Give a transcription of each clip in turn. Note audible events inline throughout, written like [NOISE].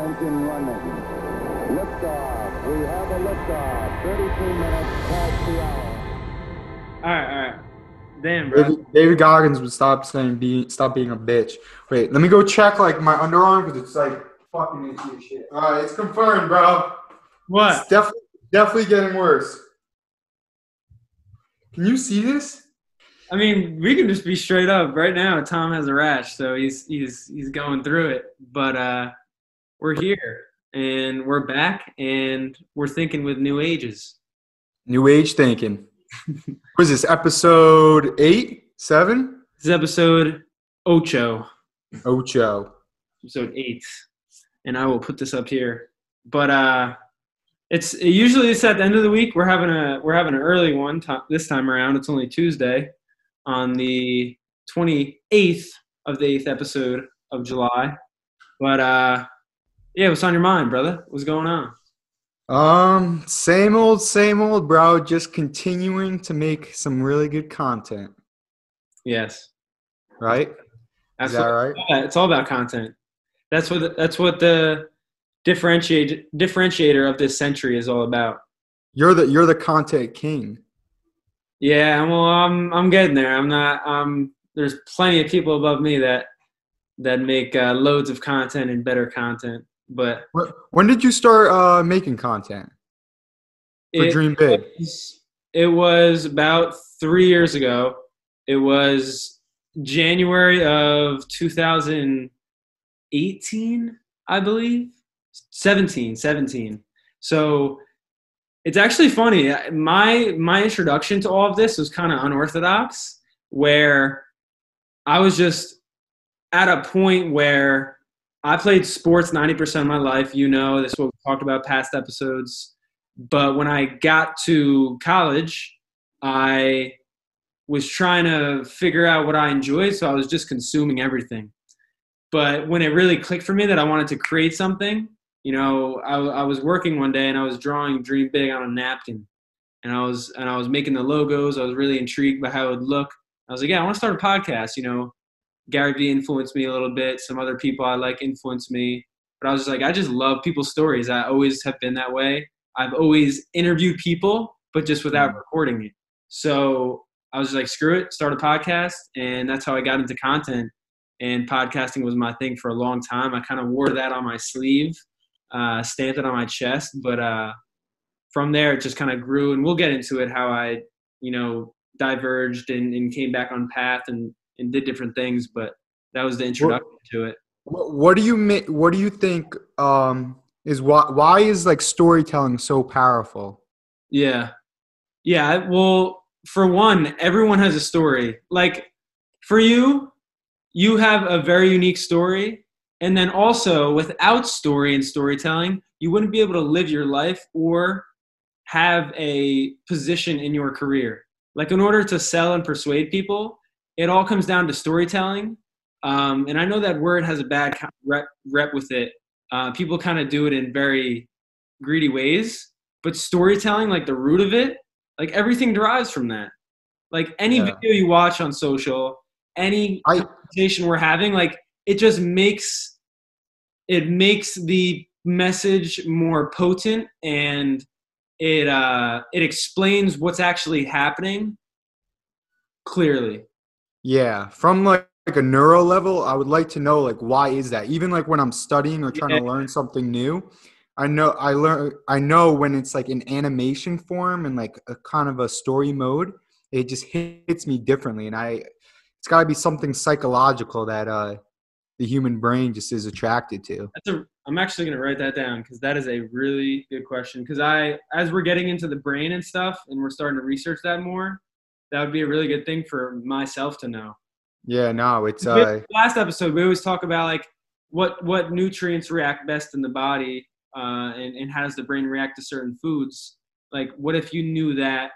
engine running. Liftoff. We have a liftoff. 32 minutes past the hour. All right, all right. Damn, bro. David, David Goggins would stop saying be stop being a bitch. Wait, let me go check like my underarm because it's like fucking itchy as shit. All right, it's confirmed, bro. What? It's definitely definitely getting worse. Can you see this? I mean, we can just be straight up. Right now, Tom has a rash, so he's he's he's going through it. But uh, we're here and we're back and we're thinking with new ages. New age thinking. [LAUGHS] what is this? Episode eight, seven, This is episode ocho, ocho. episode eight, and I will put this up here. But uh, it's usually it's at the end of the week. We're having a we're having an early one this time around. It's only Tuesday, on the twenty eighth of the eighth episode of July. But uh, yeah, what's on your mind, brother? What's going on? Um, same old, same old, bro. Just continuing to make some really good content, Yes, right? that's Is that what, right? yeah, it's all about content. That's what the, that's what the differentiate differentiator of this century is all about. You're the you're the content king. Yeah, well, I'm I'm getting there. I'm not. Um, there's plenty of people above me that that make uh, loads of content and better content, but When did you start uh, making content for it Dream Big? it was about three years ago. It was January of 2018, I believe, 17, 17. So it's actually funny. My my introduction to all of this was kind of unorthodox, where I was just at a point where I played sports 90% of my life. You know, this is what we talked about past episodes. But when I got to college, I was trying to figure out what I enjoyed, so I was just consuming everything. But when it really clicked for me that I wanted to create something, you know, I, I was working one day and I was drawing Dream Big on a napkin, and I was and I was making the logos. I was really intrigued by how it would look. I was like, yeah, I want to start a podcast. You know, Gary Vee influenced me a little bit. Some other people I like influenced me. But I was just like, I just love people's stories. I always have been that way. I've always interviewed people, but just without recording it. So I was just like, screw it, start a podcast. And that's how I got into content. And podcasting was my thing for a long time. I kind of wore that on my sleeve, uh, stamped it on my chest. But uh, from there, it just kind of grew. And we'll get into it how I, you know, diverged and, and came back on path and, and did different things. But that was the introduction to it. What, what do you What do you think um, is why? Why is like storytelling so powerful? Yeah. Yeah. Well, for one, everyone has a story. Like for you, you have a very unique story. And then also, without story and storytelling, you wouldn't be able to live your life or have a position in your career. Like, in order to sell and persuade people, it all comes down to storytelling. Um, and I know that word has a bad rep, rep with it. Uh, people kind of do it in very greedy ways but storytelling like the root of it like everything derives from that like any Yeah. video you watch on social any I conversation we're having like it just makes it makes the message more potent and it uh it explains what's actually happening clearly yeah, from like, like a neuro level, I would like to know like why is that? Even like when I'm studying or trying to learn something new, I know I learn I know when it's like in animation form and like a kind of a story mode, it just hits me differently, and I it's got to be something psychological that uh the human brain just is attracted to. That's a. I'm actually gonna write that down because that is a really good question. Because I, as we're getting into the brain and stuff, and we're starting to research that more, that would be a really good thing for myself to know. Yeah, no, it's uh last episode, we always talk about like what what nutrients react best in the body, uh, and and how does the brain react to certain foods. Like, what if you knew that,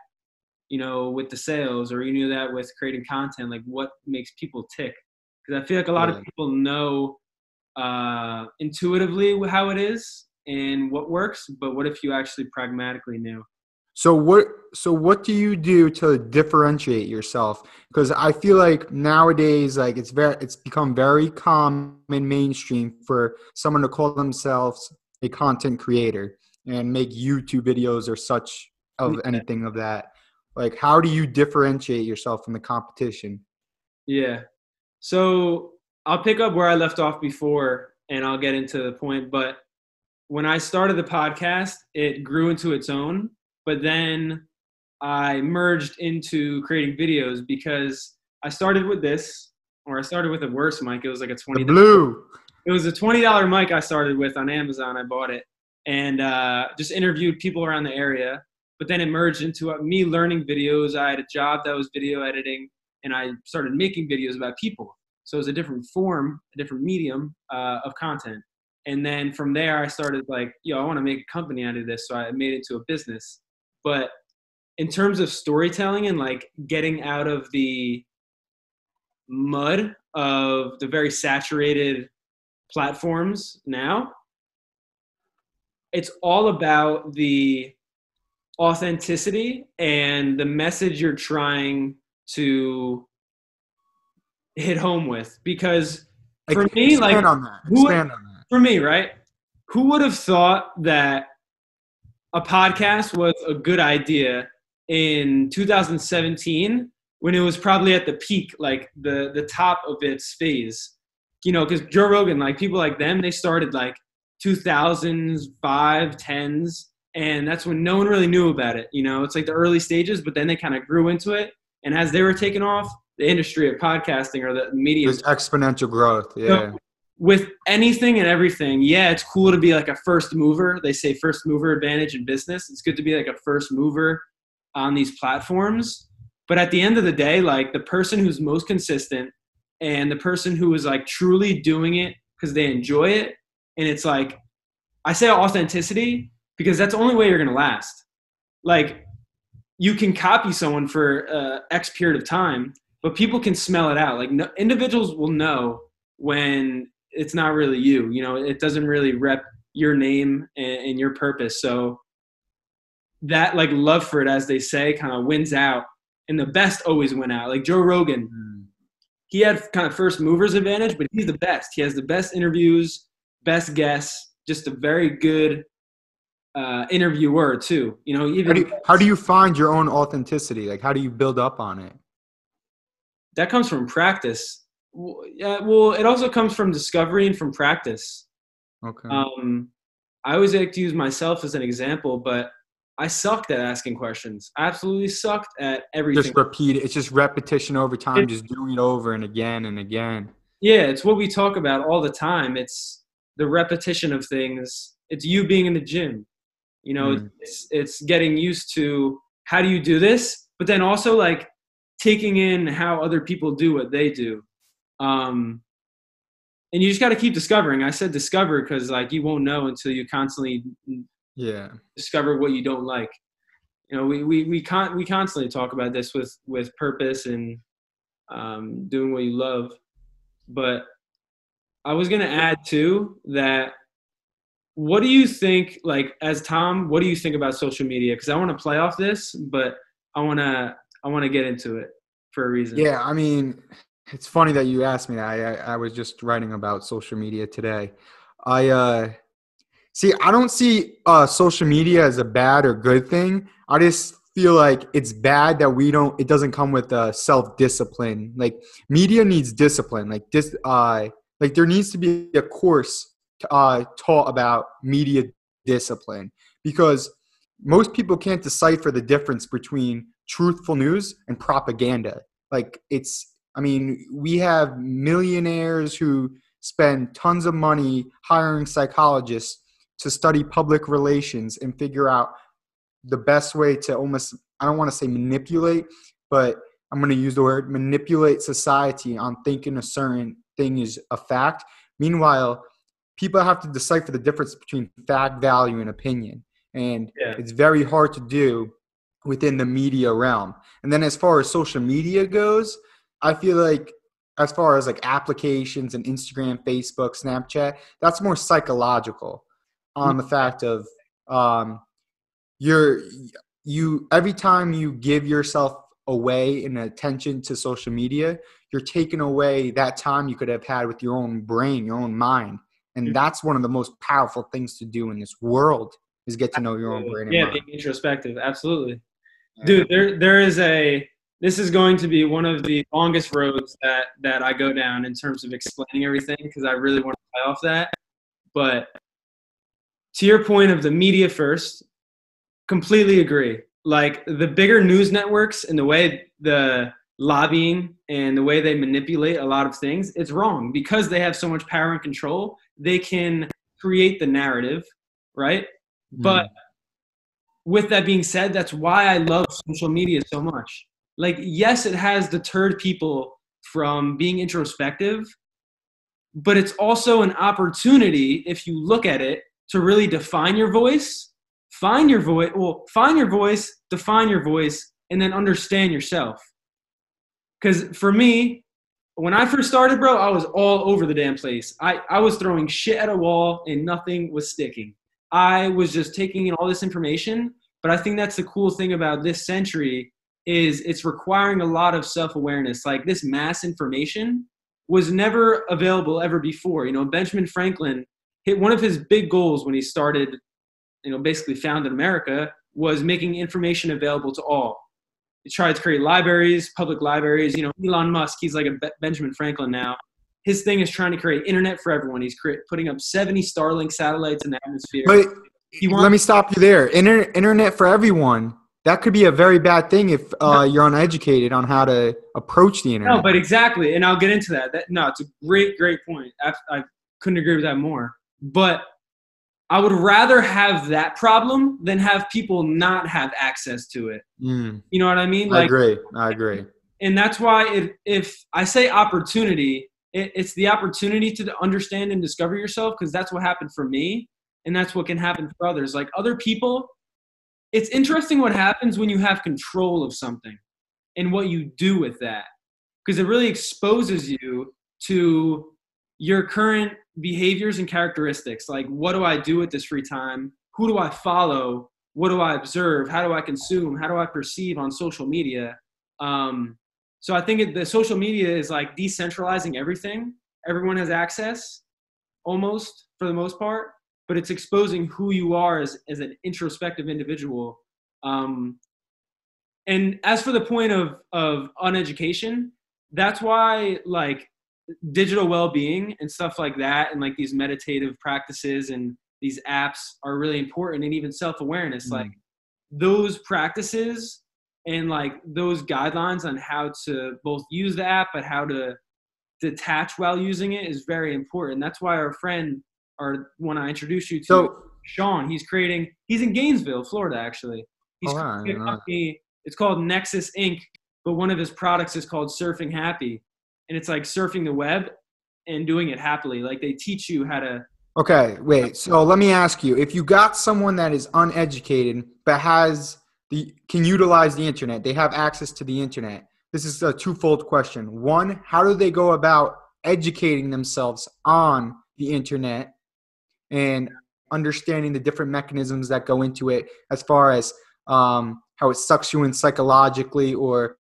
you know, with the sales, or you knew that with creating content, like what makes people tick? Because I feel like a lot Yeah. of people know uh, intuitively how it is and what works, but what if you actually pragmatically knew? So what so what do you do to differentiate yourself? Because I feel like nowadays, like it's very it's become very common mainstream for someone to call themselves a content creator and make YouTube videos or such of anything of that. Like how do you differentiate yourself from the competition? Yeah. So I'll pick up where I left off before and I'll get into the point. But when I started the podcast, it grew into its own. But then I merged into creating videos because I started with this, or I started with a worse mic. It was like a twenty. The blue. It was a twenty dollar mic I started with on Amazon. I bought it and uh, just interviewed people around the area. But then it merged into uh, me learning videos. I had a job that was video editing, and I started making videos about people. So it was a different form, a different medium uh, of content. And then from there, I started like, yo, I want to make a company out of this. So I made it to a business. But in terms of storytelling and like getting out of the mud of the very saturated platforms now, it's all about the authenticity and the message you're trying to hit home with. Because for Like, me like who- for me right? Who would have thought that a podcast was a good idea in 2017 when it was probably at the peak like the the top of its phase you know because joe rogan like people like them they started like 2000s 5 10s and that's when no one really knew about it you know it's like the early stages but then they kind of grew into it and as they were taking off the industry of podcasting or the media There's exponential growth. Yeah. With anything and everything, yeah, it's cool to be like a first mover. They say first mover advantage in business. It's good to be like a first mover on these platforms. But at the end of the day, like the person who's most consistent and the person who is like truly doing it because they enjoy it, and it's like, I say authenticity because that's the only way you're gonna last. Like, you can copy someone for uh, X period of time, but people can smell it out. Like, no, individuals will know when it's not really you. You know, it doesn't really rep your name and, and your purpose. So that like love for it, as they say, kind of wins out, and the best always win out. Like Joe Rogan, Mm. he had kind of first movers advantage, but he's the best. He has the best interviews, best guests, just a very good uh, interviewer too. You know, How even do, you, how do you find your own authenticity? Like, how do you build up on it? that comes from practice. Yeah, well, it also comes from discovery and from practice. Okay. Um, I always like to use myself as an example, but I sucked at asking questions. I absolutely sucked at everything. just repeat it. It's just repetition over time, It- just doing it over and again and again. yeah, it's what we talk about all the time. It's the repetition of things. It's you being in the gym. You know, Mm. it's it's getting used to how do you do this, but then also like taking in how other people do what they do. Um, and you just got to keep discovering. I said discover because like you won't know until you constantly Yeah. discover what you don't like. You know, we we we con- we constantly talk about this with with purpose and um, doing what you love. But I was gonna add too that what do you think like as Tom? What do you think about social media? Because I want to play off this, but I want to I want to get into it for a reason. Yeah. I mean, it's funny that you asked me that. I, I, I was just writing about social media today. I, uh, see, I don't see uh, social media as a bad or good thing. I just feel like it's bad that we don't, it doesn't come with uh, self discipline. Like, media needs discipline. Like, this, uh, like there needs to be a course uh, taught about media discipline because most people can't decipher the difference between truthful news and propaganda. Like it's, I mean, we have millionaires who spend tons of money hiring psychologists to study public relations and figure out the best way to almost, I don't want to say manipulate, but I'm going to use the word manipulate society on thinking a certain thing is a fact. Meanwhile, people have to decipher the difference between fact, value, and opinion. And Yeah. it's very hard to do within the media realm. And then as far as social media goes, I feel like as far as like applications and Instagram, Facebook, Snapchat, that's more psychological on the fact of um, you're you every time you give yourself away in attention to social media, you're taking away that time you could have had with your own brain, your own mind. And Mhm. that's one of the most powerful things to do in this world is get to know your own brain. and yeah, being introspective, absolutely. Dude, there there is a this is going to be one of the longest roads that that I go down in terms of explaining everything because I really want to play off that. But to your point of the media first, completely agree. Like the bigger news networks and the way the lobbying and the way they manipulate a lot of things, it's wrong because they have so much power and control. They can create the narrative, right? Hmm. But with that being said, that's why I love social media so much. Like, yes, it has deterred people from being introspective, but it's also an opportunity, if you look at it, to really define your voice, find your voice, well, find your voice, define your voice, and then understand yourself. Because for me, when I first started, bro, I was all over the damn place. I, I was throwing shit at a wall and nothing was sticking. I was just taking in all this information. But I think that's the cool thing about this century is it's requiring a lot of self-awareness. Like this mass information was never available ever before. You know, Benjamin Franklin hit one of his big goals when he started, you know, basically founded America was making information available to all. He tried to create libraries, public libraries. You know, Elon Musk, he's like a Be- Benjamin Franklin now. His thing is trying to create internet for everyone. He's cre- putting up 70 Starlink satellites in the atmosphere. But He wants- let me stop you there. Inter- internet for everyone. That could be a very bad thing if uh, you're uneducated on how to approach the internet. No, but exactly, and I'll get into that. That no, it's a great, great point. I, I couldn't agree with that more. But I would rather have that problem than have people not have access to it. Mm, You know what I mean? I agree. I agree. and that's why if if I say opportunity, it, it's the opportunity to understand and discover yourself because that's what happened for me, and that's what can happen for others. Like other people, it's interesting what happens when you have control of something and what you do with that because it really exposes you to your current behaviors and characteristics like what do i do with this free time? Who do i follow? What do i observe? How do i consume? How do i perceive on social media? Um, so i think it, the social media is like decentralizing everything. Everyone has access almost for the most part but it's exposing who you are as, as an introspective individual um, and as for the point of of uneducation that's why like digital well-being and stuff like that and like these meditative practices and these apps are really important and even self-awareness Mm. like those practices and like those guidelines on how to both use the app but how to detach while using it is very important that's why our friend or when i introduce you to So, Sean. He's creating. He's in Gainesville, Florida, actually. He's Oh, wow, a didn't know that. company. It's called Nexus Inc. But one of his products is called Surfing Happy, and it's like surfing the web and doing it happily. Like they teach you how to. okay, wait. So let me ask you: If you got someone that is uneducated but has the can utilize the internet, they have access to the internet. This is a twofold question. One, how do they go about educating themselves on the internet and understanding the different mechanisms that go into it, as far as um, how it sucks you in psychologically or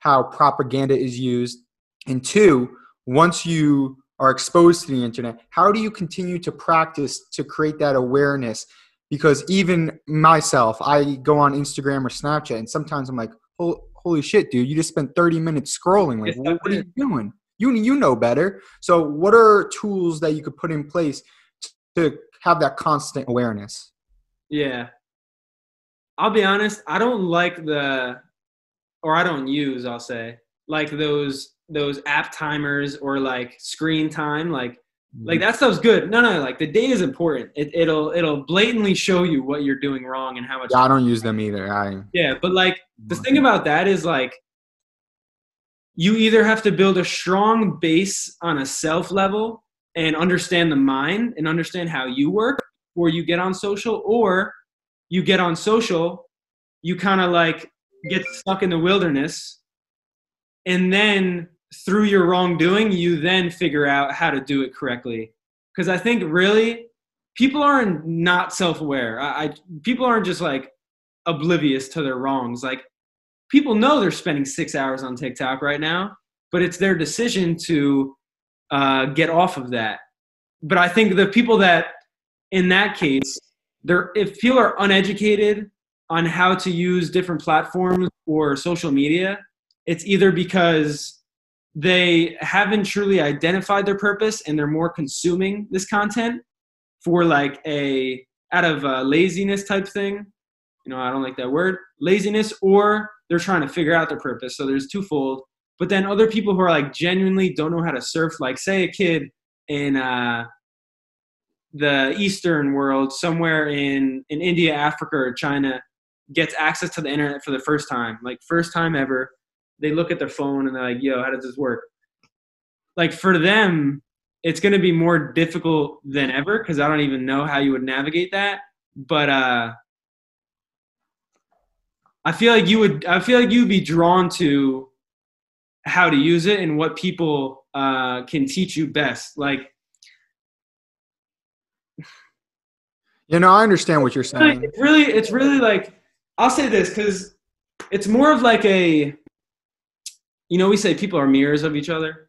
how propaganda is used? And two, once you are exposed to the internet, how do you continue to practice to create that awareness? Because even myself, I go on Instagram or Snapchat, and sometimes I'm like, "Hol- "Holy shit, dude! You just spent 30 minutes scrolling. Like, what, what are you doing? You you know better. So, what are tools that you could put in place to have that constant awareness? Yeah. I'll be honest. I don't like the, or I don't use. I'll say like those those app timers or like screen time. Like mm-hmm. like that stuff's good. No, no. Like the data is important. It, it'll it'll blatantly show you what you're doing wrong and how much. Yeah, I don't use them either. I Yeah, but like the thing mm-hmm. about that is like you either have to build a strong base on a self level and understand the mind and understand how you work or you get on social or you get on social you kind of like get stuck in the wilderness and then through your wrongdoing you then figure out how to do it correctly because i think really people aren't not self-aware I, I people aren't just like oblivious to their wrongs. Like people know they're spending six hours on TikTok right now, but it's their decision to uh, get off of that. But I think the people that, in that case, they're if people are uneducated on how to use different platforms or social media, it's either because they haven't truly identified their purpose and they're more consuming this content for like a out of a laziness type thing. You know, I don't like that word, laziness, or they're trying to figure out their purpose. So there's twofold. But then other people who are like genuinely don't know how to surf, like say a kid in uh, the Eastern world, somewhere in in India, Africa, or China, gets access to the internet for the first time, like first time ever. They look at their phone and they're like, "Yo, how does this work?" Like for them, it's going to be more difficult than ever because I don't even know how you would navigate that. But uh, I feel like you would. I feel like you'd be drawn to how to use it and what people uh, can teach you best. Like, You know, I understand what you're saying. it's really, it's really like I'll say this because it's more of like a, you know, we say people are mirrors of each other.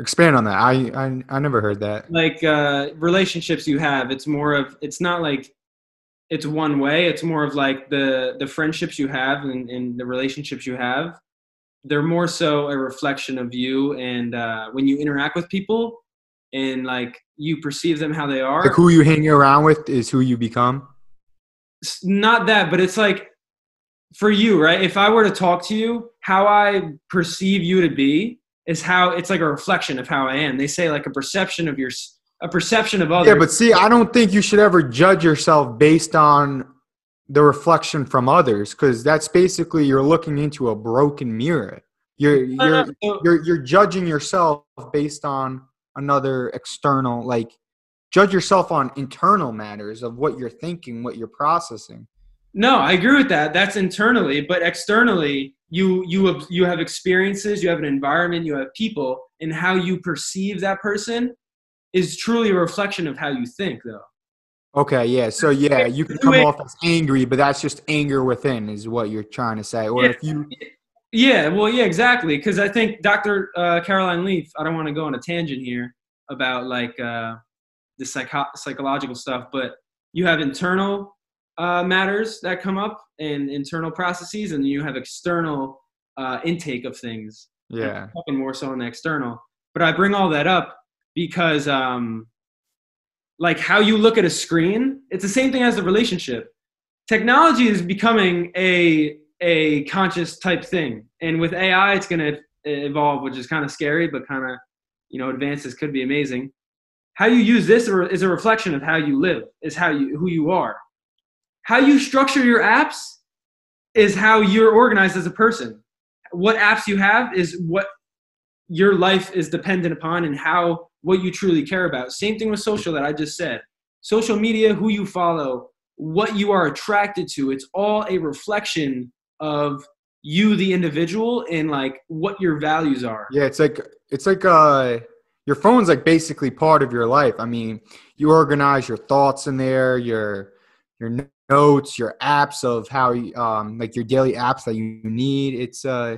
Expand on that. I I, I never heard that. Like uh, relationships you have, it's more of. It's not like it's one way. It's more of like the the friendships you have and, and the relationships you have. They're more so a reflection of you, and uh, when you interact with people, and like you perceive them how they are. Like who you hang around with is who you become. It's not that, but it's like for you, right? If I were to talk to you, how I perceive you to be is how it's like a reflection of how I am. They say like a perception of your a perception of others. Yeah, but see, I don't think you should ever judge yourself based on the reflection from others because that's basically you're looking into a broken mirror. You're you're you're you're judging yourself based on another external like judge yourself on internal matters of what you're thinking, what you're processing. No, I agree with that. That's internally, but externally, you you have, you have experiences, you have an environment, you have people, and how you perceive that person is truly a reflection of how you think, though. Okay, yeah. So yeah, you can come off as angry, but that's just anger within is what you're trying to say. Or Yeah. if you Yeah, well, yeah, exactly. Because I think Dr. Uh, Caroline Leaf. I don't want to go on a tangent here about like uh, the psycho- psychological stuff, but you have internal uh, matters that come up and internal processes, and you have external uh, intake of things. yeah. talking more so on the external. But I bring all that up because, um, like, how you look at a screen, it's the same thing as the relationship. Technology is becoming a a conscious type thing, and with AI, it's going to evolve, which is kind of scary, but kind of, you know, advances could be amazing. How you use this is a reflection of how you live, is how you who you are. How you structure your apps is how you're organized as a person. What apps you have is what your life is dependent upon and how what you truly care about. Same thing with social that I just said. Social media, who you follow, what you are attracted to, it's all a reflection of you the individual and like what your values are. Yeah, it's like it's like uh your phone's like basically part of your life. I mean, you organize your thoughts in there, your your notes, your apps of how you um like your daily apps that you need. It's uh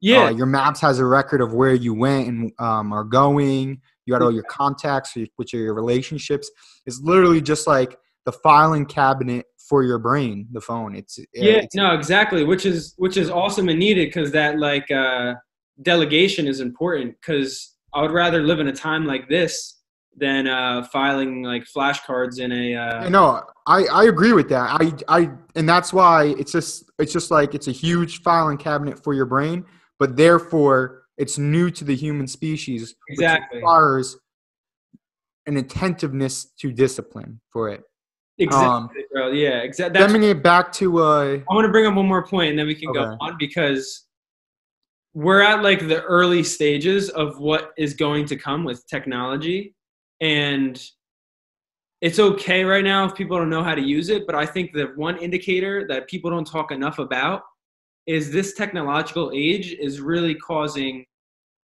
Yeah. uh, your maps has a record of where you went and um, are going. You got all your contacts, which are your relationships. It's literally just like the filing cabinet for your brain, the phone. It's yeah it's, no exactly which is which is awesome and needed because that like uh delegation is important because i would rather live in a time like this than uh filing like flashcards in a uh no, I, I agree with that. I, I and that's why it's just it's just like it's a huge filing cabinet for your brain, but therefore it's new to the human species, Exactly. which requires an attentiveness to discipline for it. exactly bro yeah exactly Stemming it back to uh, I want to bring up one more point and then we can go on because we're at like the early stages of what is going to come with technology and it's okay right now if people don't know how to use it but i think the one indicator that people don't talk enough about is this technological age is really causing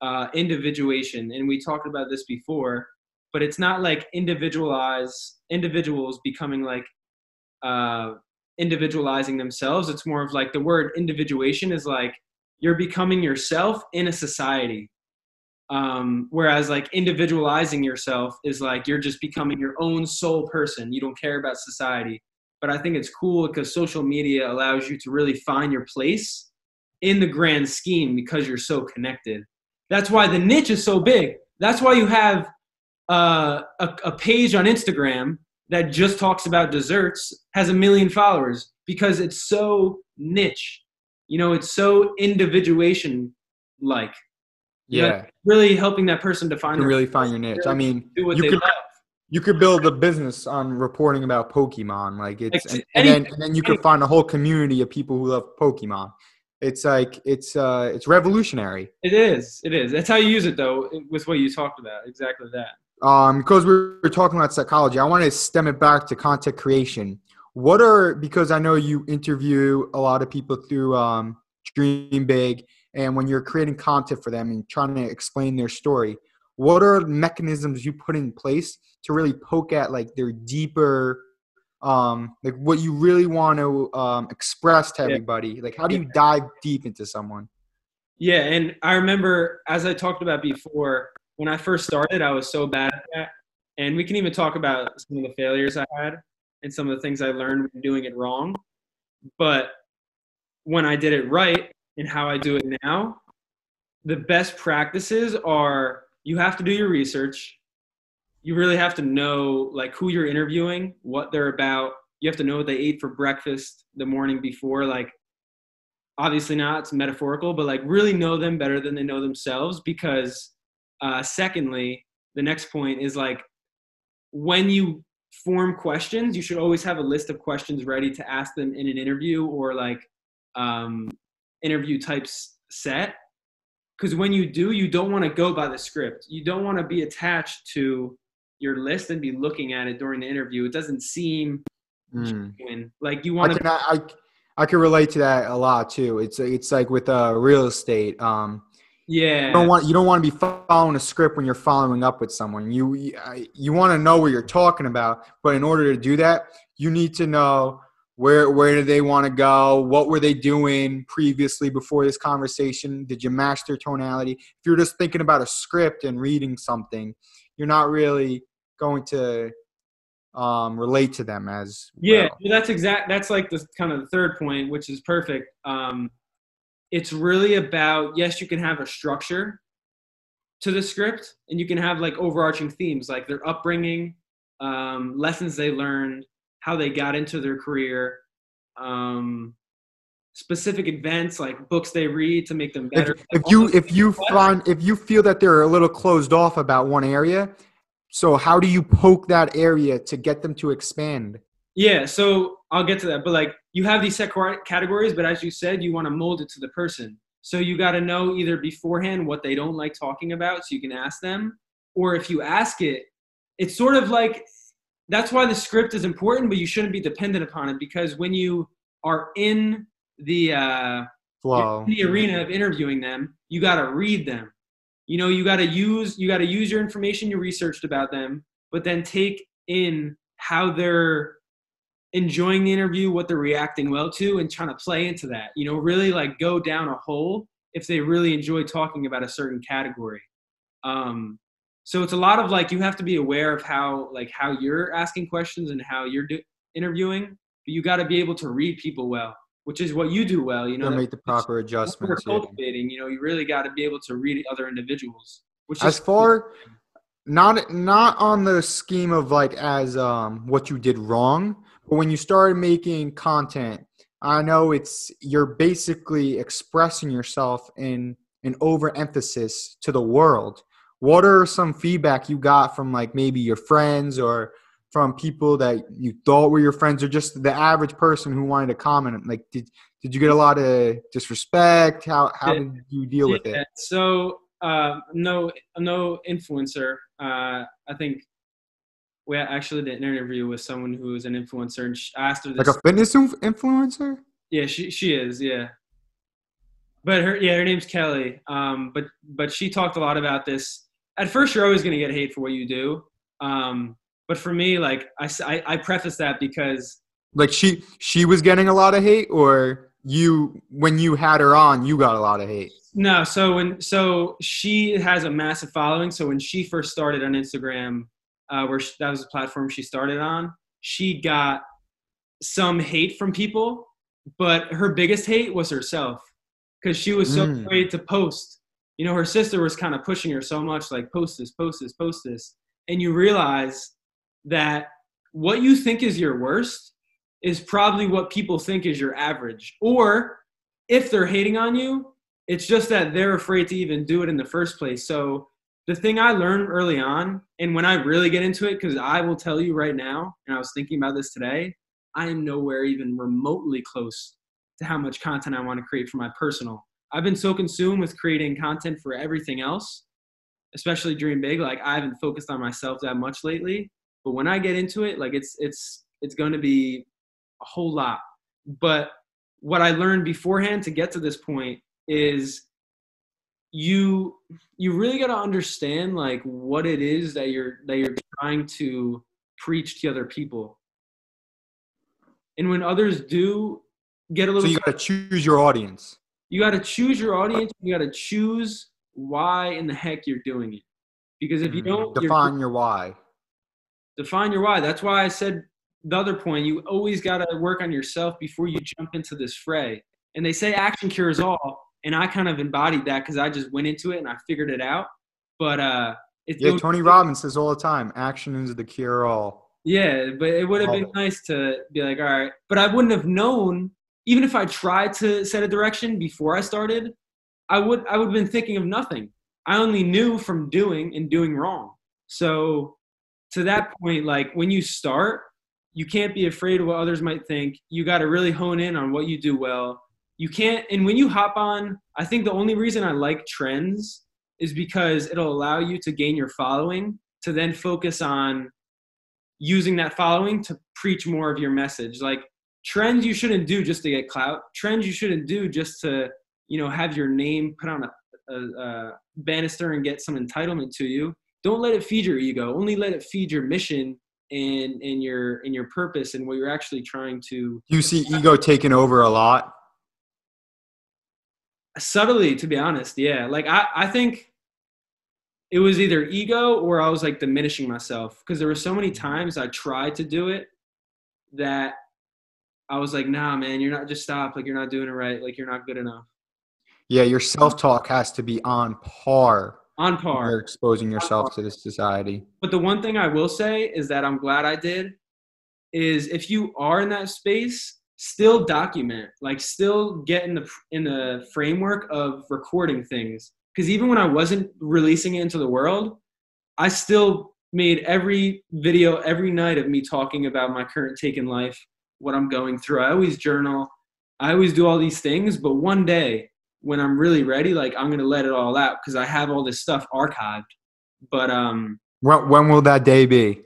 uh, individuation and we talked about this before but it's not like individualize individuals becoming like uh, individualizing themselves. It's more of like the word individuation is like you're becoming yourself in a society. Um, whereas like individualizing yourself is like you're just becoming your own sole person. You don't care about society. But I think it's cool because social media allows you to really find your place in the grand scheme because you're so connected. That's why the niche is so big. That's why you have uh, a, a page on Instagram that just talks about desserts has a million followers because it's so niche. You know, it's so individuation like. Yeah. really helping that person to find really find your niche. I mean, do what you they could love. you could build a business on reporting about Pokemon. Like it's and, and then and then you could find a whole community of people who love Pokemon. It's like it's uh it's revolutionary. It is. It is. That's how you use it, though, with what you talked about. Exactly that. Um, because we were talking about psychology, I want to stem it back to content creation. What are because I know you interview a lot of people through um, Dream Big, and when you're creating content for them and trying to explain their story, what are mechanisms you put in place to really poke at like their deeper, um, like what you really want to um, express to Yeah. everybody? Like, how do you dive deep into someone? Yeah, and I remember as I talked about before, when I first started, I was so bad at that. And we can even talk about some of the failures I had and some of the things I learned when doing it wrong. But when I did it right and how I do it now, the best practices are you have to do your research. You really have to know like who you're interviewing, what they're about. You have to know what they ate for breakfast the morning before. Like obviously not it's metaphorical but like really know them better than they know themselves because uh, secondly the next point is like when you form questions you should always have a list of questions ready to ask them in an interview or like um, interview types set because when you do you don't want to go by the script you don't want to be attached to your list and be looking at it during the interview it doesn't seem Mm. like you want to I, I can relate to that a lot too. It's it's like with uh, real estate. Um, yeah you don't want you don't want to be following a script when you're following up with someone. You you, you want to know what you're talking about, but in order to do that, you need to know where where do they want to go? What were they doing previously before this conversation? Did you match their tonality? If you're just thinking about a script and reading something, you're not really going to um, relate to them as Yeah, well. well, that's exact. That's like the kind of the third point, which is perfect. Um, it's really about yes, you can have a structure to the script, and you can have like overarching themes, like their upbringing, um, lessons they learned, how they got into their career, um, specific events like books they read to make them better. if, if you if you find if you feel that they're a little closed off about one area so how do you poke that area to get them to expand Yeah, so I'll get to that. But like you have these set categories, but as you said, you want to mold it to the person. So you got to know either beforehand what they don't like talking about, so you can ask them, or if you ask it, it's sort of like that's why the script is important, but you shouldn't be dependent upon it because when you are in the uh, flow the arena of interviewing them, you got to read them. You know, you got to use you got to use your information you researched about them, but then take in how they're enjoying the interview, what they're reacting well to, and trying to play into that. You know, really like go down a hole if they really enjoy talking about a certain category. Um, so it's a lot of like you have to be aware of how like how you're asking questions and how you're do- interviewing, but you got to be able to read people well, which is what you do well. You know, to make the proper we're adjustments yeah. cultivating. You know, you really got to be able to read other individuals. Which as is far not not on the scheme of like as um what you did wrong but when you started making content i know it's you're basically expressing yourself in an overemphasis to the world what are some feedback you got from like maybe your friends or from people that you thought were your friends or just the average person who wanted to comment like did did you get a lot of disrespect how how did you deal with it So uh, no, no influencer. Uh, I think we actually did an interview with someone who is an influencer, and she asked her this. like a fitness inf- influencer yeah, she she is. Yeah, but her yeah, her name's Kelly. Um, but but she talked a lot about this. At first, you're always gonna get hate for what you do. Um, but for me, like I I preface that because Like she she was getting a lot of hate, or you when you had her on, you got a lot of hate. No, so when so she has a massive following. So when she first started on Instagram, uh, where she, that was the platform she started on, she got some hate from people, but her biggest hate was herself because she was so Mm. afraid to post. You know, her sister was kind of pushing her so much, like post this, post this, post this, and you realize that what you think is your worst is probably what people think is your average. Or if they're hating on you, it's just that they're afraid to even do it in the first place. So the thing I learned early on, and when I really get into it, because I will tell you right now, and I was thinking about this today, I am nowhere even remotely close to how much content I want to create for my personal. I've been so consumed with creating content for everything else, especially Dream Big. Like I haven't focused on myself that much lately. But when I get into it, like it's it's it's going to be a whole lot. But what I learned beforehand to get to this point is you you really got to understand like what it is that you're that you're trying to preach to other people. And when others do get a little So you got to choose your audience. you got to choose your audience. You got to choose why in the heck you're doing it. Because if you Mm, don't define your why. Define your why. That's why I said the other point. You always got to work on yourself before you jump into this fray. And they say action cures all, and I kind of embodied that because I just went into it and I figured it out. But uh, it's Yeah, Tony Robbins says all the time, action is the cure all. Yeah, but it would have been it. nice to be like, all right. But I wouldn't have known, even if I tried to set a direction before I started, I would I would have been thinking of nothing. I only knew from doing and doing wrong. So to that point, like when you start, you can't be afraid of what others might think. You got to really hone in on what you do well. You can't, and when you hop on, I think the only reason I like trends is because it'll allow you to gain your following to then focus on using that following to preach more of your message. Like trends you shouldn't do just to get clout. Trends you shouldn't do just to, you know, have your name put on a, a, a banister and get some entitlement to you. Don't let it feed your ego. Only let it feed your mission and and your and your purpose and what you're actually trying to You see ego taking over a lot. subtly to be honest yeah like i i think it was either ego or i was like diminishing myself because there were so many times i tried to do it that i was like nah man you're not just stop like you're not doing it right like you're not good enough Yeah, your self talk has to be on par. On par You're exposing yourself to this society. But the one thing I will say is that I'm glad I did is if you are in that space, still document, like still get in the in the framework of recording things. Because even when I wasn't releasing it into the world, I still made every video every night of me talking about my current take in life, what I'm going through. I always journal. I always do all these things, but one day when I'm really ready, like I'm gonna let it all out because I have all this stuff archived. But um When, when will that day be?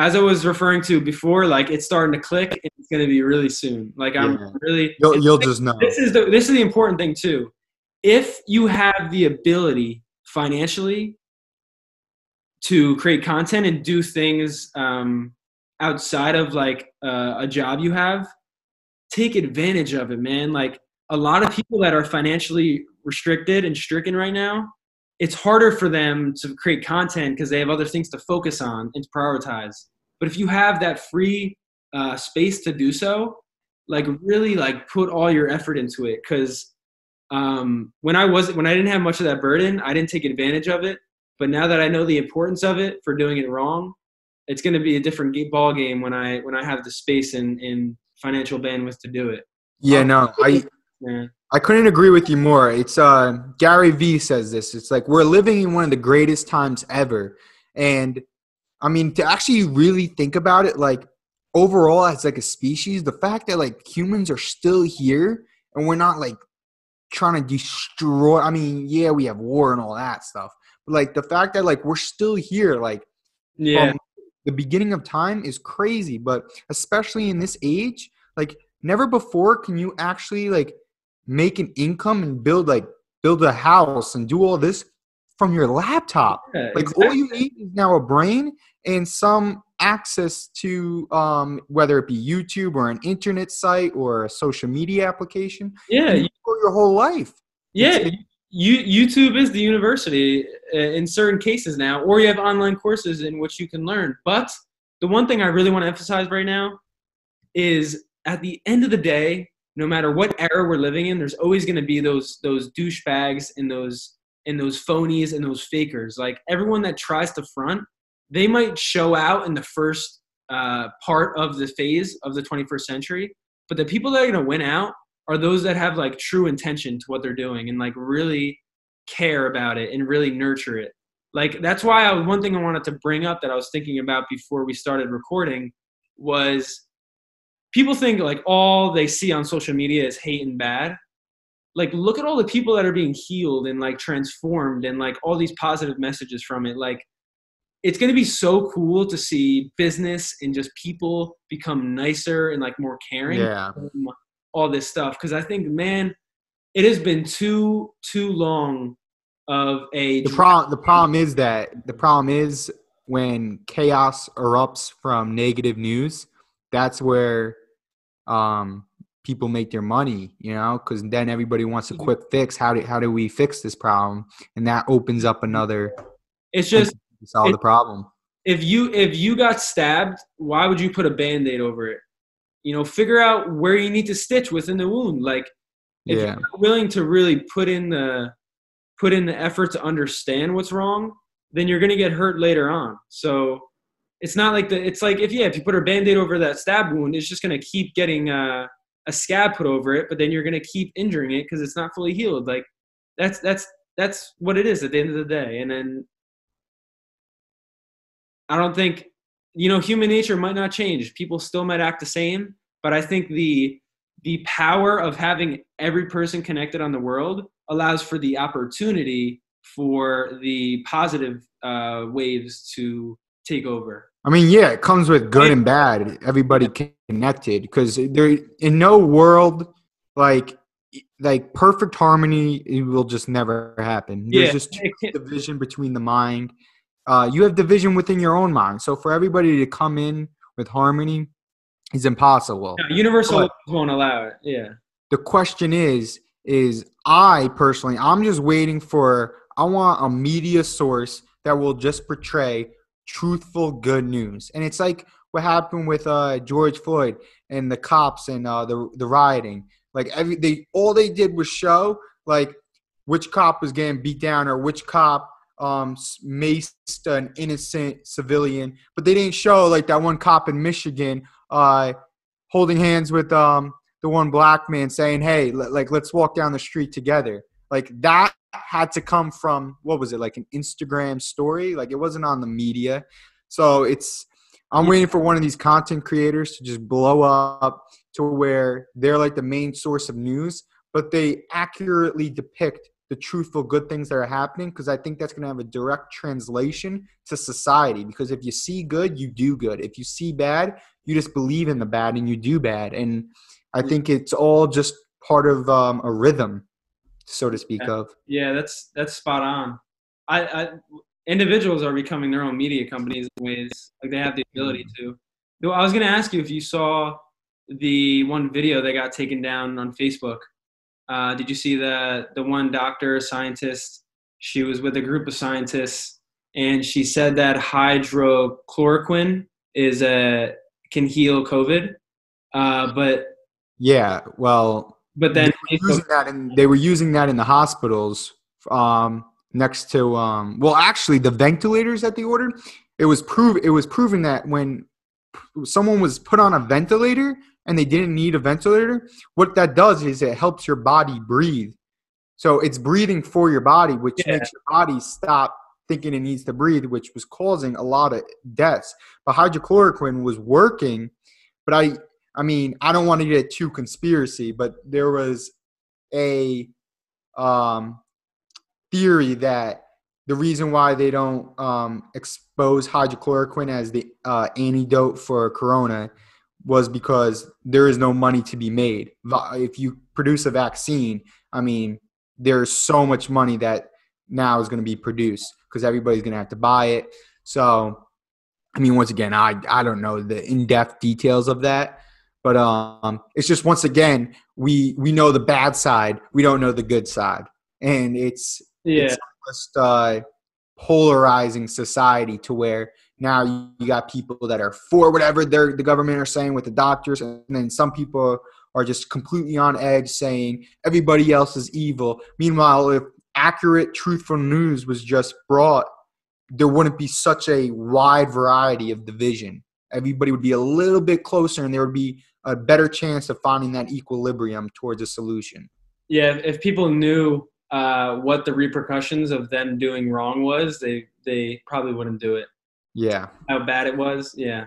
as I was referring to before, like it's starting to click. And it's going to be really soon. Like I'm Yeah. really. You'll, you'll just know. This is the this is the important thing too. If you have the ability financially to create content and do things um, outside of like uh, a job you have, take advantage of it, man. Like a lot of people that are financially restricted and stricken right now, it's harder for them to create content because they have other things to focus on and to prioritize. But if you have that free uh, space to do so, like really like put all your effort into it because um, when I was when I didn't have much of that burden, I didn't take advantage of it. But now that I know the importance of it for doing it wrong, it's going to be a different ball game when I when I have the space and, and financial bandwidth to do it. Yeah, no, I Man. I couldn't agree with you more. It's uh Gary Vee says this. It's like we're living in one of the greatest times ever. And I mean to actually really think about it like overall as like a species, the fact that like humans are still here and we're not like trying to destroy I mean, yeah, we have war and all that stuff. But like the fact that like we're still here like Yeah. from the beginning of time is crazy but especially in this age like never before can you actually like make an income and build like build a house and do all this from your laptop. Yeah, Like all you need is now a brain and some access to um, whether it be YouTube or an internet site or a social media application yeah, you for your whole life. yeah. You, YouTube is the university uh, in certain cases now, or you have online courses in which you can learn. But the one thing I really want to emphasize right now is at the end of the day, no matter what era we're living in, there's always going to be those those douchebags and those and those phonies and those fakers. Like everyone that tries to front, they might show out in the first uh, part of the phase of the 21st century, but the people that are going to win out are those that have like true intention to what they're doing and like really care about it and really nurture it. Like that's why I, one thing I wanted to bring up that I was thinking about before we started recording was people think like all they see on social media is hate and bad. Like look at all the people that are being healed and like transformed and like all these positive messages from it. Like it's going to be so cool to see business and just people become nicer and like more caring Yeah. all this stuff because I think, man, it has been too too long of a The problem the problem is that the problem is when chaos erupts from negative news, that's where um people make their money, you know, because then everybody wants a quick fix. How do how do we fix this problem? And that opens up another It's just to solve it- the problem. if you if you got stabbed, why would you put a band-aid over it? You know, figure out where you need to stitch within the wound. Like if Yeah. you're not willing to really put in the put in the effort to understand what's wrong, then you're gonna get hurt later on. So it's not like the it's like if yeah, if you put a band-aid over that stab wound, it's just gonna keep getting uh, a scab put over it, but then you're gonna keep injuring it because it's not fully healed. Like that's that's that's what it is at the end of the day. And then I don't think you know human nature might not change. People still might act the same, but I think the the power of having every person connected on the world allows for the opportunity for the positive uh, waves to take over. I mean, yeah, it comes with good and bad. Everybody connected because there in no world like like perfect harmony it will just never happen. There's Yeah, just [LAUGHS] division between the mind. Uh, you have division within your own mind. So for everybody to come in with harmony is impossible. No, universal But- won't allow it. Yeah. the question is is i personally i'm just waiting for i want a media source that will just portray truthful good news. And it's like what happened with uh george floyd and the cops and uh the the rioting. Like every they all they did was show like which cop was getting beat down or which cop um maced an innocent civilian. But they didn't show like that one cop in michigan uh holding hands with um the one black man saying, "Hey, l- like let's walk down the street together." Like that had to come from what was it? Like an Instagram story? Like it wasn't on the media. So it's I'm waiting for one of these content creators to just blow up to where they're like the main source of news, but they accurately depict the truthful good things that are happening because I think that's going to have a direct translation to society because if you see good, you do good. If you see bad, you just believe in the bad and you do bad. And I think it's all just part of um, a rhythm, so to speak Yeah. of. Yeah, that's that's spot on. I, I individuals are becoming their own media companies in ways like they have the ability to. Though I was going to ask you if you saw the one video that got taken down on Facebook. Uh, did you see the the one doctor scientist? She was with a group of scientists, and she said that hydrochloroquine is a can heal COVID. Uh, but Yeah, well, but then they were using that in they were using that in the hospitals um, next to um, well, actually, the ventilators that they ordered. It was prove it was proven that when someone was put on a ventilator and they didn't need a ventilator, what that does is it helps your body breathe. So it's breathing for your body, which Yeah. makes your body stop thinking it needs to breathe, which was causing a lot of deaths. But hydrochloroquine was working, but I I mean, I don't want to get too conspiracy, but there was a um, theory that the reason why they don't um, expose hydrochloroquine as the uh, antidote for corona was because there is no money to be made. If you produce a vaccine, I mean, there's so much money that now is going to be produced because everybody's going to have to buy it. So, I mean, once again, I I don't know the in depth details of that, but um, it's just once again we we know the bad side, we don't know the good side, and it's Yeah. it's just uh, polarizing society to where now you, got people that are for whatever the government are saying with the doctors, and then some people are just completely on edge saying everybody else is evil. Meanwhile, if accurate, truthful news was just brought, there wouldn't be such a wide variety of division. Everybody would be a little bit closer, and there would be a better chance of finding that equilibrium towards a solution. Yeah, if people knew uh, what the repercussions of them doing wrong was, they they probably wouldn't do it. Yeah. How bad it was, yeah,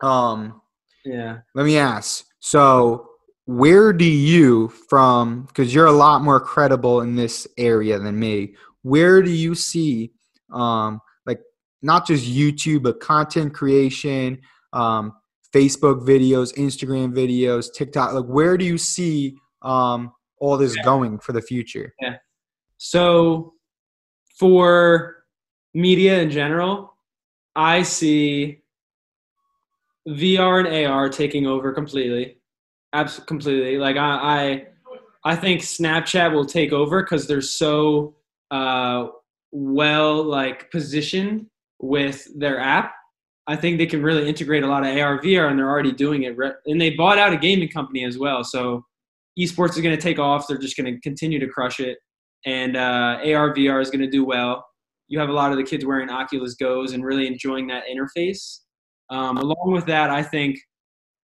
Um. yeah. Let me ask. So, where do you, from, because you're a lot more credible in this area than me, where do you see, um, like, not just YouTube, but content creation, um, Facebook videos, Instagram videos, TikTok? Like, where do you see um, all this going for the future? So, for media in general, I see VR and AR taking over completely, Absolutely, completely. Like I, I, I think Snapchat will take over because they're so uh, well like positioned with their app. I think they can really integrate a lot of AR VR, and they're already doing it. And they bought out a gaming company as well, so esports is going to take off. They're just going to continue to crush it and uh, AR VR is going to do well. You have a lot of the kids wearing Oculus Go's and really enjoying that interface. Um, along with that, I think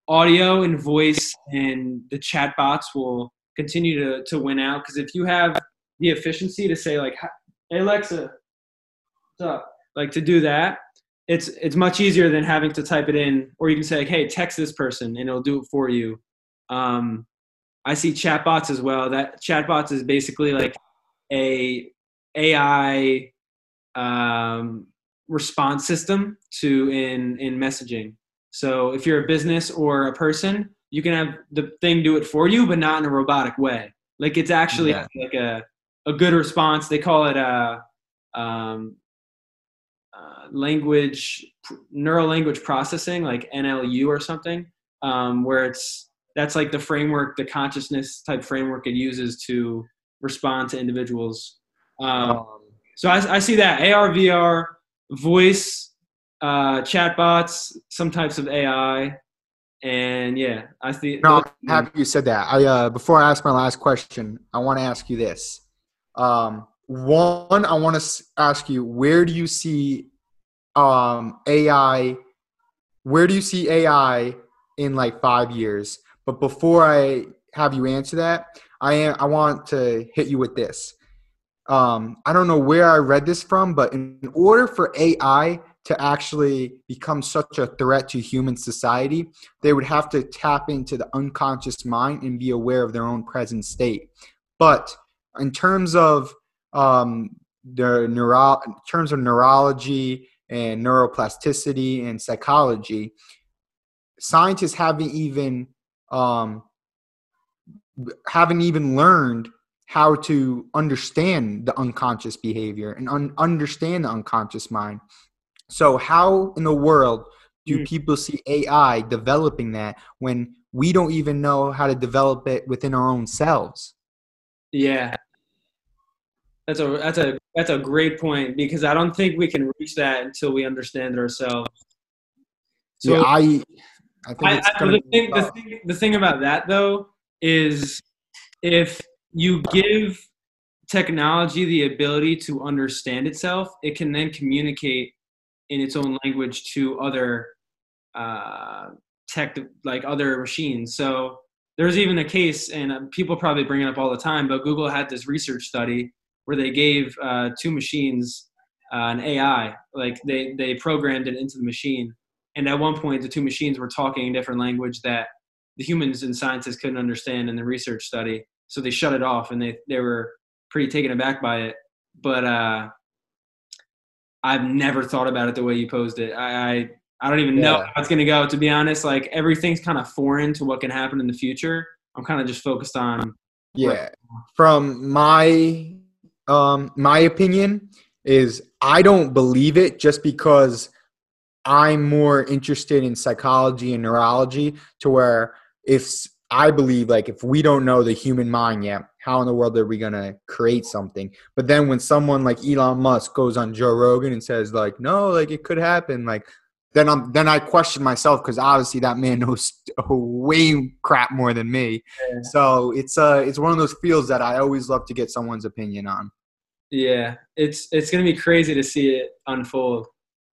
audio and voice and the chat bots will continue to, to win out because if you have the efficiency to say like, "Hey Alexa, what's up?" like to do that, it's it's much easier than having to type it in, or you can say like, "Hey, text this person," and it'll do it for you. Um, I see chatbots as well. That chatbots is basically like a AI um, response system to in in messaging. So if you're a business or a person, you can have the thing do it for you, but not in a robotic way. Like it's actually Yeah. like a a good response. They call it a um, uh, language neural language processing, like NLU or something, um, where it's that's like the framework, the consciousness type framework it uses to respond to individuals. Um, so I, I see that AR, VR, voice, uh, chatbots, some types of AI, and yeah, I see. No, I'm happy you said that. I uh, before I ask my last question, I want to ask you this. Um, one, I want to ask you, where do you see um, AI? Where do you see AI in like five years? But before I have you answer that, I am, I want to hit you with this. Um, I don't know where I read this from, but in order for AI to actually become such a threat to human society, they would have to tap into the unconscious mind and be aware of their own present state. But in terms of um, the neuro- in terms of neurology and neuroplasticity and psychology, scientists haven't even um, haven't even learned how to understand the unconscious behavior and un- understand the unconscious mind. So, how in the world do Hmm. people see AI developing that when we don't even know how to develop it within our own selves? Yeah. That's a that's a that's a great point because I don't think we can reach that until we understand it ourselves. So, yeah, I, I think I, I, the, thing, the, thing, the thing about that though is if you give technology the ability to understand itself, it can then communicate in its own language to other uh, tech, like other machines. So there's even a case, and uh, people probably bring it up all the time, but Google had this research study where they gave uh, two machines uh, an AI, like they they programmed it into the machine, and at one point the two machines were talking a different language that the humans and scientists couldn't understand in the research study. So they shut it off, and they they were pretty taken aback by it. But uh, I've never thought about it the way you posed it. I I, I don't even know Yeah. how it's gonna go. To be honest, like everything's kind of foreign to what can happen in the future. I'm kind of just focused on Yeah. From my um, my opinion is I don't believe it just because I'm more interested in psychology and neurology to where if I believe like if we don't know the human mind yet, how in the world are we gonna create something? But then when someone like Elon Musk goes on Joe Rogan and says like, no, like it could happen, like then I'm then I question myself because obviously that man [LAUGHS] knows way crap more than me. Yeah. So it's uh it's one of those fields that I always love to get someone's opinion on. Yeah, it's it's gonna be crazy to see it unfold.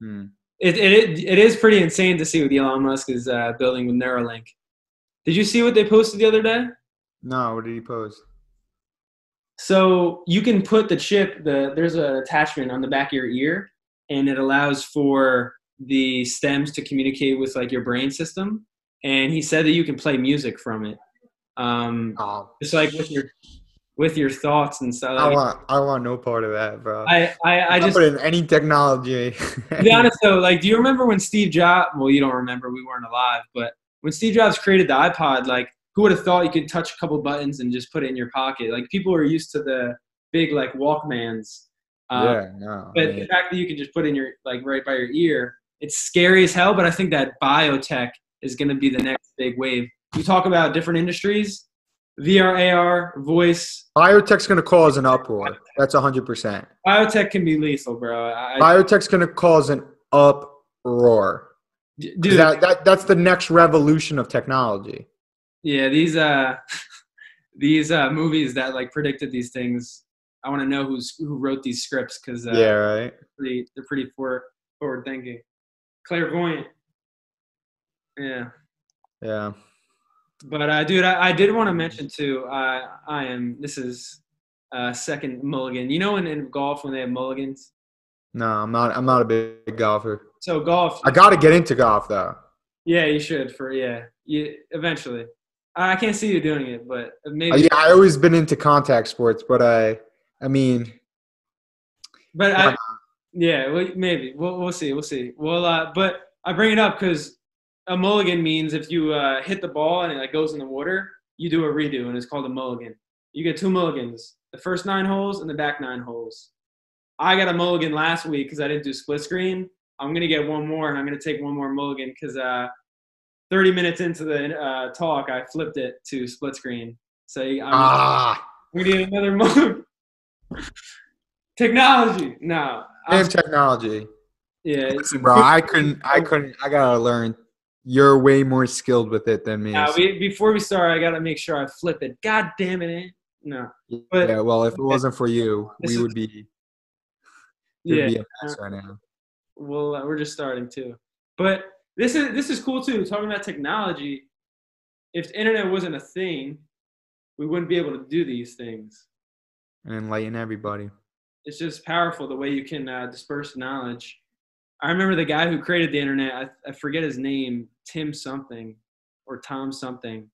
Hmm. It it it is pretty insane to see what Elon Musk is uh, building with Neuralink. Did you see what they posted the other day? No, what did he post? So you can put the chip. The there's an attachment on the back of your ear, and it allows for the stems to communicate with like your brain system. And he said that you can play music from it. Um, Oh, just like with your with your thoughts and stuff. I want I want no part of that, bro. I, I, I just put in any technology. [LAUGHS] to be honest though, like, do you remember when Steve Jobs? Well, you don't remember. We weren't alive. But when Steve Jobs created the iPod, like, who would have thought you could touch a couple buttons and just put it in your pocket? Like, people are used to the big like Walkmans. Uh, yeah, no. But I the fact that you can just put it in your like right by your ear, it's scary as hell. But I think that biotech is going to be the next big wave. You talk about different industries, VR, AR, voice. biotech's gonna cause an uproar. That's hundred percent. Biotech can be lethal, bro. I, Biotech's gonna cause an uproar. dude, That, that that's the next revolution of technology. yeah, these uh, [LAUGHS] these uh movies that like predicted these things. I want to know who's who wrote these scripts because uh, yeah, right. pretty, they're pretty forward forward thinking, clairvoyant. Yeah. Yeah. But uh, dude, I, I did want to mention too. Uh, I am. This is uh, second mulligan. You know, in, in golf when they have mulligans. No, I'm not. I'm not a big golfer. So golf. I got to get into golf though. yeah, you should. For yeah, you eventually. I I can't see you doing it, but maybe. Uh, yeah, I always been into contact sports, but I, I mean, But I, not? Yeah, well, maybe we'll we'll see, we'll see. Well, uh, but I bring it up because a mulligan means if you uh, hit the ball and it like goes in the water, you do a redo, and it's called a mulligan. You get two mulligans: the first nine holes and the back nine holes. I got a mulligan last week because I didn't do split screen. I'm gonna get one more, and I'm gonna take one more mulligan because uh, 30 minutes into the uh, talk, I flipped it to split screen. So I'm, ah, we need another [LAUGHS] mulligan. Technology, no. I'm damn technology. yeah, Listen, bro, I couldn't. I couldn't. I gotta learn. You're way more skilled with it than me. Now, we, before we start, I gotta make sure I flip it. God damn it! eh? No. but- yeah. Well, if it wasn't for you, we would be. Yeah. be a mess right now. Well, uh, we're just starting too. But this is this is cool too. Talking about technology. If the internet wasn't a thing, we wouldn't be able to do these things. And enlighten everybody. It's just powerful the way you can uh, disperse knowledge. I remember the guy who created the internet. I, I forget his name, Tim something or Tom something.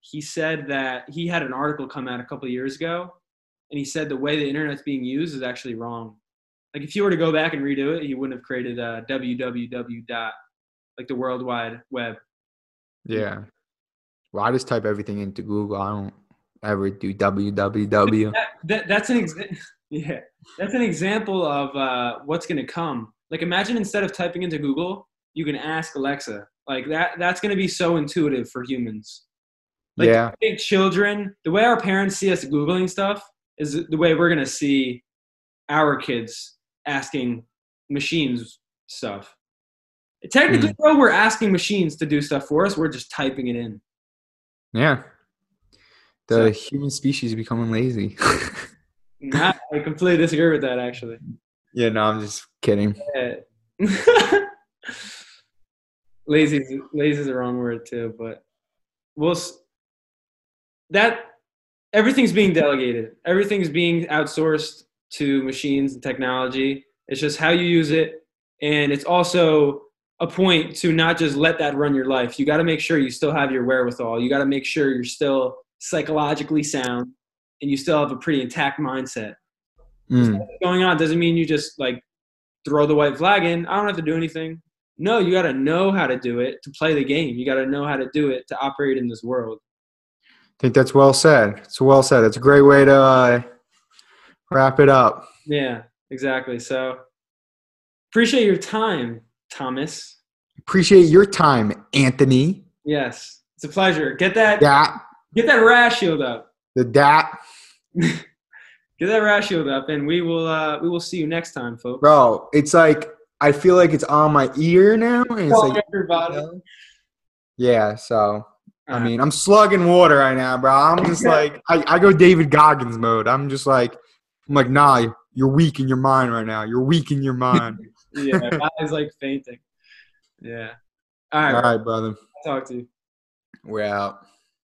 He said that he had an article come out a couple of years ago, and he said the way the internet's being used is actually wrong. Like if you were to go back and redo it, he wouldn't have created uh, www dot like the World Wide Web. Yeah. Well, I just type everything into Google. I don't ever do www. That, that that's an exa- yeah that's an example of uh, what's going to come. Like imagine instead of typing into Google, you can ask Alexa. Like that that's going to be so intuitive for humans. Like yeah. I think children, the way our parents see us googling stuff is the way we're going to see our kids asking machines stuff. Technically, Hmm. though, we're asking machines to do stuff for us. We're just typing it in. Yeah. The So- human species becoming lazy. [LAUGHS] Nah, I completely disagree with that. Actually. yeah, no, I'm just kidding. Yeah. [LAUGHS] lazy, is- lazy is the wrong word too, but we'll that everything's being delegated. Everything's being outsourced to machines and technology. It's just how you use it, and it's also a point to not just let that run your life. You got to make sure you still have your wherewithal. You got to make sure you're still psychologically sound, and you still have a pretty intact mindset Mm. going on doesn't mean you just like throw the white flag in. I don't have to do anything. No, you got to know how to do it to play the game. You got to know how to do it to operate in this world. I think that's well said. It's well said. It's a great way to uh, Wrap it up. Yeah, exactly. So appreciate your time, Thomas. Appreciate your time, Anthony. Yes, it's a pleasure. Get that Dat, get that rash shield up. the dat. Get that shield up, and we will uh, we will see you next time, folks. Bro, it's like I feel like it's on my ear now, and it's like everybody. yeah. So I mean, I'm slugging water right now, bro. I'm just [LAUGHS] like I, I go David Goggins mode. I'm just like I'm like nah, you're weak in your mind right now. You're weak in your mind. [LAUGHS] yeah, guy's like fainting. Yeah. All right. All right, brother. I'll talk to you. We're out.